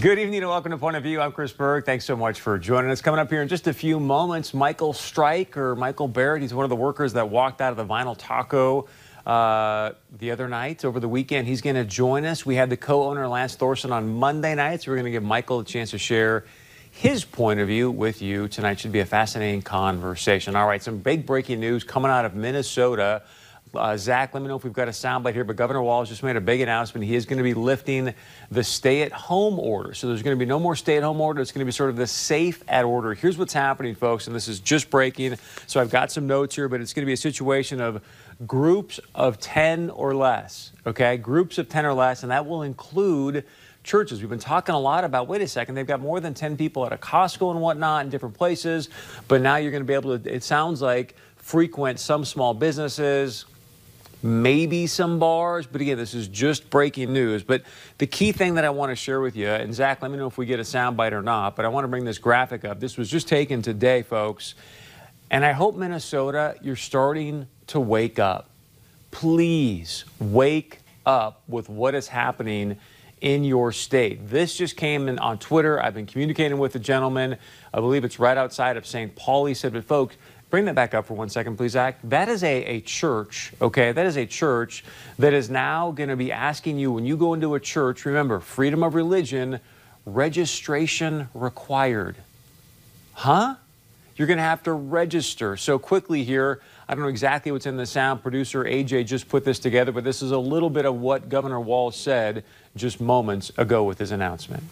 Good evening and welcome to Point of View. I'm Chris Berg. Thanks so much for joining us. Coming up here in just a few moments, Michael Strike or Michael Barrett. He's one of the workers that walked out of the Vinyl Taco uh, the other night over the weekend. He's going to join us. We had the co-owner Lance Thorson on Monday night, so we're going to give Michael a chance to share his point of view with you tonight. Should be a fascinating conversation. All right, some big breaking news coming out of Minnesota. Uh, Zach, let me know if we've got a soundbite here, but Governor Walz just made a big announcement. He is going to be lifting the stay at home order. So there's going to be no more stay at home order. It's going to be sort of the safe at order. Here's what's happening, folks, and this is just breaking. So I've got some notes here, but it's going to be a situation of groups of 10 or less, okay? Groups of 10 or less, and that will include churches. We've been talking a lot about, wait a second, they've got more than 10 people at a Costco and whatnot in different places, but now you're going to be able to, it sounds like, frequent some small businesses, maybe some bars, but again, this is just breaking news. But the key thing that I want to share with you, and Zach, let me know if we get a soundbite or not, but I want to bring this graphic up. This was just taken today, folks. And I hope, Minnesota, you're starting to wake up. Please wake up with what is happening in your state. This just came in on Twitter. I've been communicating with the gentleman. I believe it's right outside of St. Paul. He said, but folks, Bring that back up for one second, please, Zach. That is a, a church, okay? That is a church that is now going to be asking you when you go into a church, remember, freedom of religion, registration required. Huh? You're going to have to register. So, quickly here, I don't know exactly what's in the sound. Producer AJ just put this together, but this is a little bit of what Governor Walz said just moments ago with his announcement.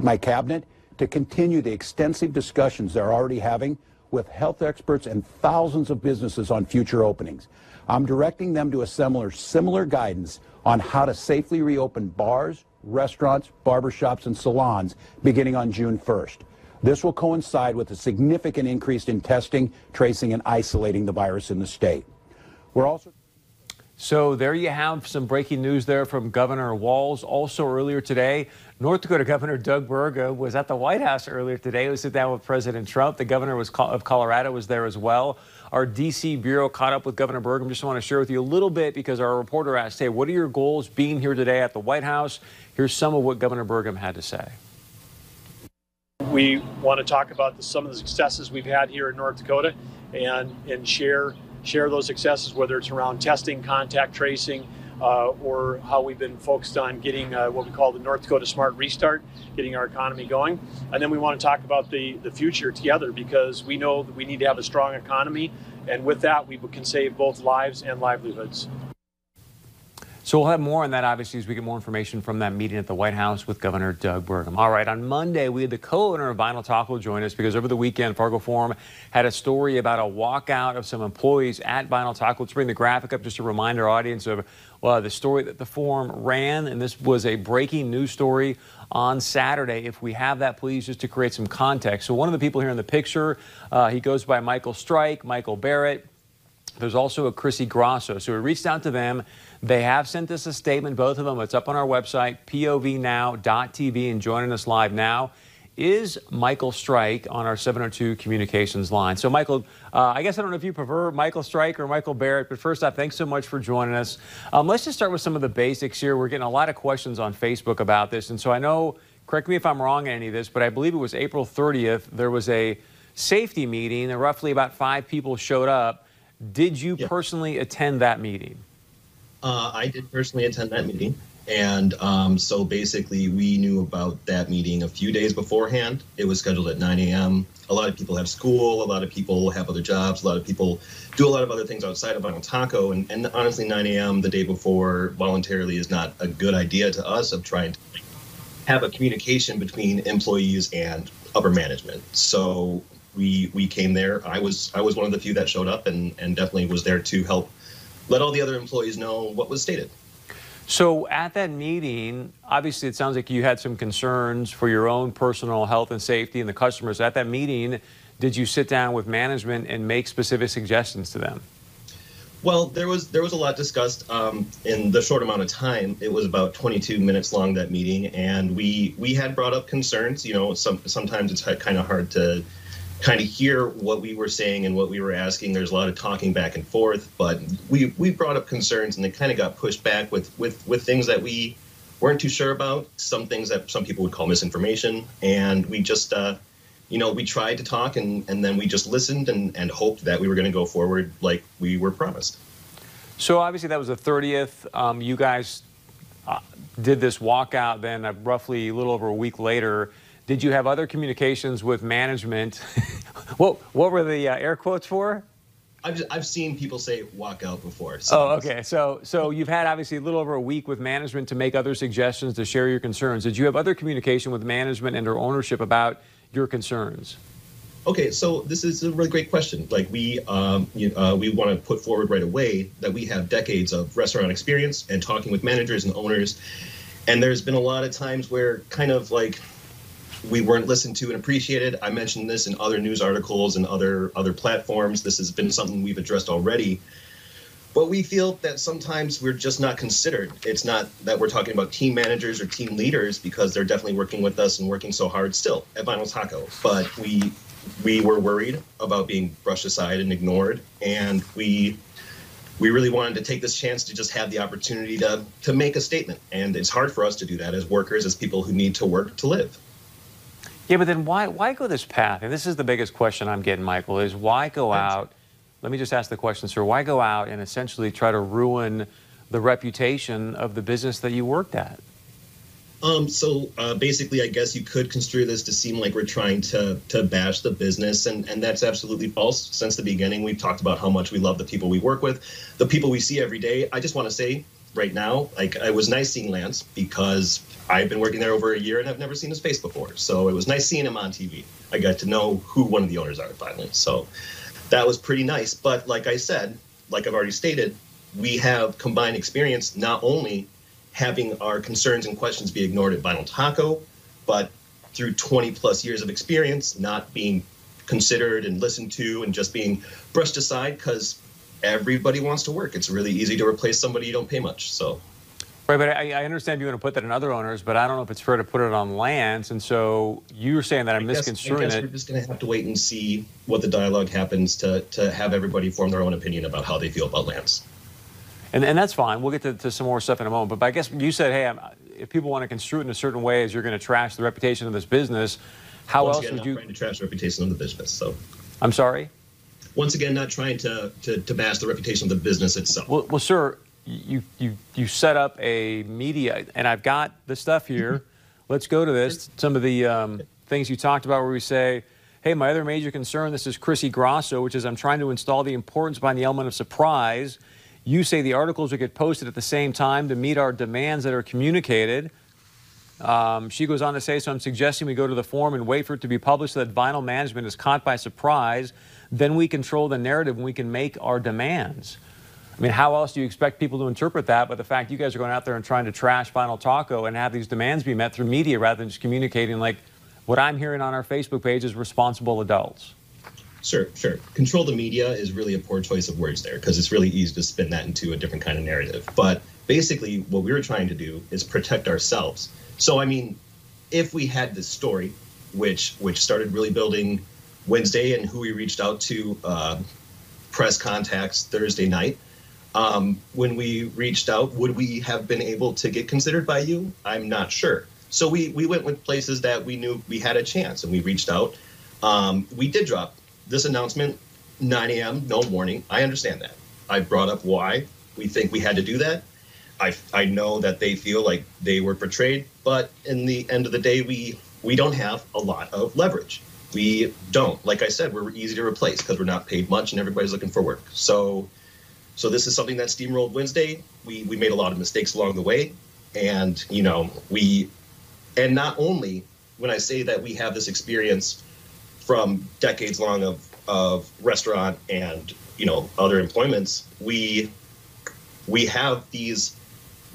My cabinet to continue the extensive discussions they're already having with health experts and thousands of businesses on future openings. I'm directing them to assemble similar guidance on how to safely reopen bars, restaurants, barbershops, and salons beginning on June 1st. This will coincide with a significant increase in testing, tracing, and isolating the virus in the state. We're also so there you have some breaking news there from Governor Walz. Also earlier today, North Dakota Governor Doug Burgum was at the White House earlier today to sit down with President Trump. The governor was, of Colorado was there as well. Our D.C. bureau caught up with Governor Burgum. Just want to share with you a little bit because our reporter asked, hey, what are your goals being here today at the White House? Here's some of what Governor Burgum had to say. We want to talk about the, some of the successes we've had here in North Dakota and, and share share those successes, whether it's around testing, contact tracing, uh, or how we've been focused on getting uh, what we call the North Dakota Smart Restart, getting our economy going. And then we want to talk about the, the future together because we know that we need to have a strong economy. And with that, we can save both lives and livelihoods. So we'll have more on that, obviously, as we get more information from that meeting at the White House with Governor Doug Burgum. All right, on Monday, we had the co-owner of Vinyl Taco join us because over the weekend, Fargo Forum had a story about a walkout of some employees at Vinyl Taco. Let's bring the graphic up just to remind our audience of the story that the forum ran, and this was a breaking news story on Saturday. If we have that, please, just to create some context. So one of the people here in the picture, uh, he goes by Michael Strike, Michael Barrett. There's also a Chrissy Grosso. So we reached out to them. They have sent us a statement, both of them. It's up on our website, povnow.tv, and joining us live now is Michael Strike on our 702 communications line. So, Michael, uh, I guess I don't know if you prefer Michael Strike or Michael Barrett, but first off, thanks so much for joining us. Um, let's just start with some of the basics here. We're getting a lot of questions on Facebook about this, and so I know, correct me if I'm wrong in any of this, but I believe it was April 30th, there was a safety meeting, and roughly about five people showed up. Did you yep. personally attend that meeting? Uh, I did personally attend that meeting. And um, so basically, we knew about that meeting a few days beforehand. It was scheduled at 9 a.m. A lot of people have school, a lot of people have other jobs, a lot of people do a lot of other things outside of Vinyl Taco. And, and honestly, 9 a.m. the day before voluntarily is not a good idea to us of trying to have a communication between employees and upper management. So we we came there. I was I was one of the few that showed up and, and definitely was there to help let all the other employees know what was stated. So at that meeting, obviously it sounds like you had some concerns for your own personal health and safety and the customers. At that meeting, did you sit down with management and make specific suggestions to them? Well, there was there was a lot discussed um, in the short amount of time. It was about 22 minutes long that meeting, and we we had brought up concerns. You know, some sometimes it's kind of hard to kind of hear what we were saying and what we were asking. There's a lot of talking back and forth, but we we brought up concerns and they kind of got pushed back with with with things that we weren't too sure about, some things that some people would call misinformation, and we just, uh, you know, we tried to talk and, and then we just listened and, and hoped that we were going to go forward like we were promised. So obviously that was the 30th. Um, you guys uh, did this walkout then uh, roughly a little over a week later. Did you have other communications with management? what, what were the uh, air quotes for? I've, I've seen people say walk out before. So oh, okay. So so you've had obviously a little over a week with management to make other suggestions to share your concerns. Did you have other communication with management and or ownership about your concerns? Okay, so this is a really great question. Like we, um, you, uh, we want to put forward right away that we have decades of restaurant experience and talking with managers and owners, and there's been a lot of times where kind of like we weren't listened to and appreciated. I mentioned this in other news articles and other other platforms. This has been something we've addressed already. But we feel that sometimes we're just not considered. It's not that we're talking about team managers or team leaders because they're definitely working with us and working so hard still at Vinyl Taco. But we we were worried about being brushed aside and ignored, and we we really wanted to take this chance to just have the opportunity to to make a statement. And it's hard for us to do that as workers, as people who need to work to live. Yeah, but then why why go this path? And this is the biggest question I'm getting, Michael, is why go out? Let me just ask the question, sir. Why go out and essentially try to ruin the reputation of the business that you worked at? Um, so uh, basically, I guess you could construe this to seem like we're trying to to bash the business, and and that's absolutely false. Since the beginning, we've talked about how much we love the people we work with, the people we see every day. I just want to say right now, like it was nice seeing Lance because I've been working there over a year and I've never seen his face before. So it was nice seeing him on TV. I got to know who one of the owners are finally. So that was pretty nice. But like I said, like I've already stated, we have combined experience not only having our concerns and questions be ignored at Vinyl Taco, but through 20 plus years of experience, not being considered and listened to and just being brushed aside because everybody wants to work. It's really easy to replace somebody you don't pay much. So. Right, but I, I, understand you want to put that in other owners, but I don't know if it's fair to put it on Lance. And so you're saying that I'm I guess, misconstruing I guess it. We're just going to have to wait and see what the dialogue happens to to have everybody form their own opinion about how they feel about Lance. And, and that's fine. We'll get to, to some more stuff in a moment. But I guess you said, hey, I'm, if people want to construe it in a certain way as you're going to trash the reputation of this business, how Once else again, would you? Trying to trash the reputation of the business. So. I'm sorry once again, not trying to, to, to bash the reputation of the business itself. Well, well, sir, you, you, you set up a media, and I've got the stuff here. Let's go to this. Some of the um, things you talked about where we say, hey, my other major concern, this is Chrissy Grosso, which is I'm trying to install the importance behind the element of surprise. You say the articles will get posted at the same time to meet our demands that are communicated. Um, she goes on to say, so I'm suggesting we go to the forum and wait for it to be published so that vinyl management is caught by surprise then we control the narrative and we can make our demands. I mean, how else do you expect people to interpret that but the fact you guys are going out there and trying to trash Vinyl Taco and have these demands be met through media rather than just communicating like what I'm hearing on our Facebook page is responsible adults? Sure, sure. Control the media is really a poor choice of words there because it's really easy to spin that into a different kind of narrative. But basically, what we were trying to do is protect ourselves. So, I mean, if we had this story, which which started really building Wednesday and who we reached out to uh, press contacts Thursday night. Um, when we reached out, would we have been able to get considered by you? I'm not sure. So we, we went with places that we knew we had a chance and we reached out. Um, we did drop this announcement 9 a.m., no warning. I understand that. I brought up why we think we had to do that. I, I know that they feel like they were portrayed, but in the end of the day, we we don't have a lot of leverage we don't. Like I said, we're easy to replace because we're not paid much and everybody's looking for work. So, so this is something that steamrolled Wednesday. We we made a lot of mistakes along the way, and you know we, and not only when I say that we have this experience from decades long of of restaurant and you know other employments, we we have these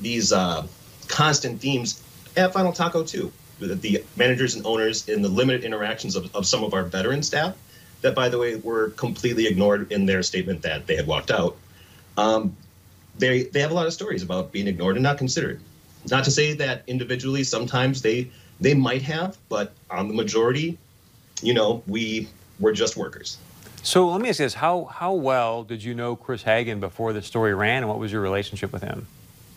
these uh, constant themes at Vinyl Taco too the managers and owners in the limited interactions of, of some of our veteran staff that, by the way, were completely ignored in their statement that they had walked out. Um, they they have a lot of stories about being ignored and not considered. Not to say that individually, sometimes they they might have, but on the majority, you know, we were just workers. So let me ask you this: How how well did you know Chris Hagen before the story ran, and what was your relationship with him?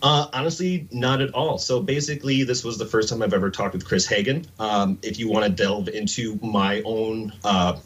Uh, honestly, not at all. So basically, this was the first time I've ever talked with Chris Hagan. Um, if you want to delve into my own, uh,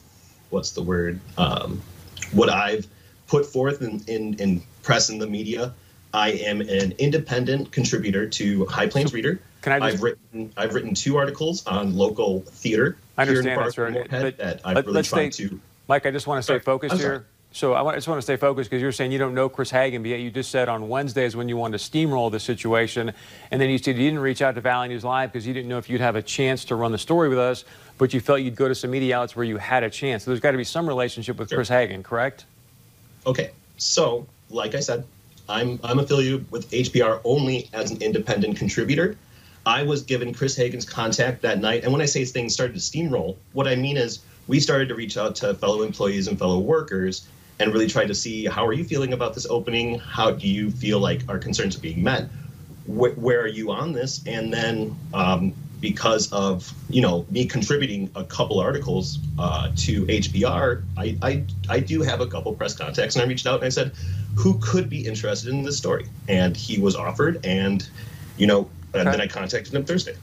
what's the word? Um, what I've put forth in, in, in press and the media, I am an independent contributor to High Plains Reader. Can I just- I've written I've written two articles on local theater. I here in understand that, sir. Barker and Moorhead But that I've let- really let's tried stay- to. Mike, I just want to stay Sorry. focused here. So I, want, I just want to stay focused because you're saying you don't know Chris Hagan, but yet you just said on Wednesdays when you wanted to steamroll the situation, and then you said you didn't reach out to Valley News Live because you didn't know if you'd have a chance to run the story with us, but you felt you'd go to some media outlets where you had a chance. So there's got to be some relationship with Sure. Chris Hagan, correct? Okay, so like I said, I'm I'm affiliated with HPR only as an independent contributor. I was given Chris Hagen's contact that night, and when I say things started to steamroll, what I mean is we started to reach out to fellow employees and fellow workers and really try to see how are you feeling about this opening? How do you feel like our concerns are being met? Wh- where are you on this? And then um, because of you know me contributing a couple articles uh, to HPR, I, I I do have a couple press contacts, and I reached out and I said, who could be interested in this story? And he was offered, and you know, and then I contacted him Thursday.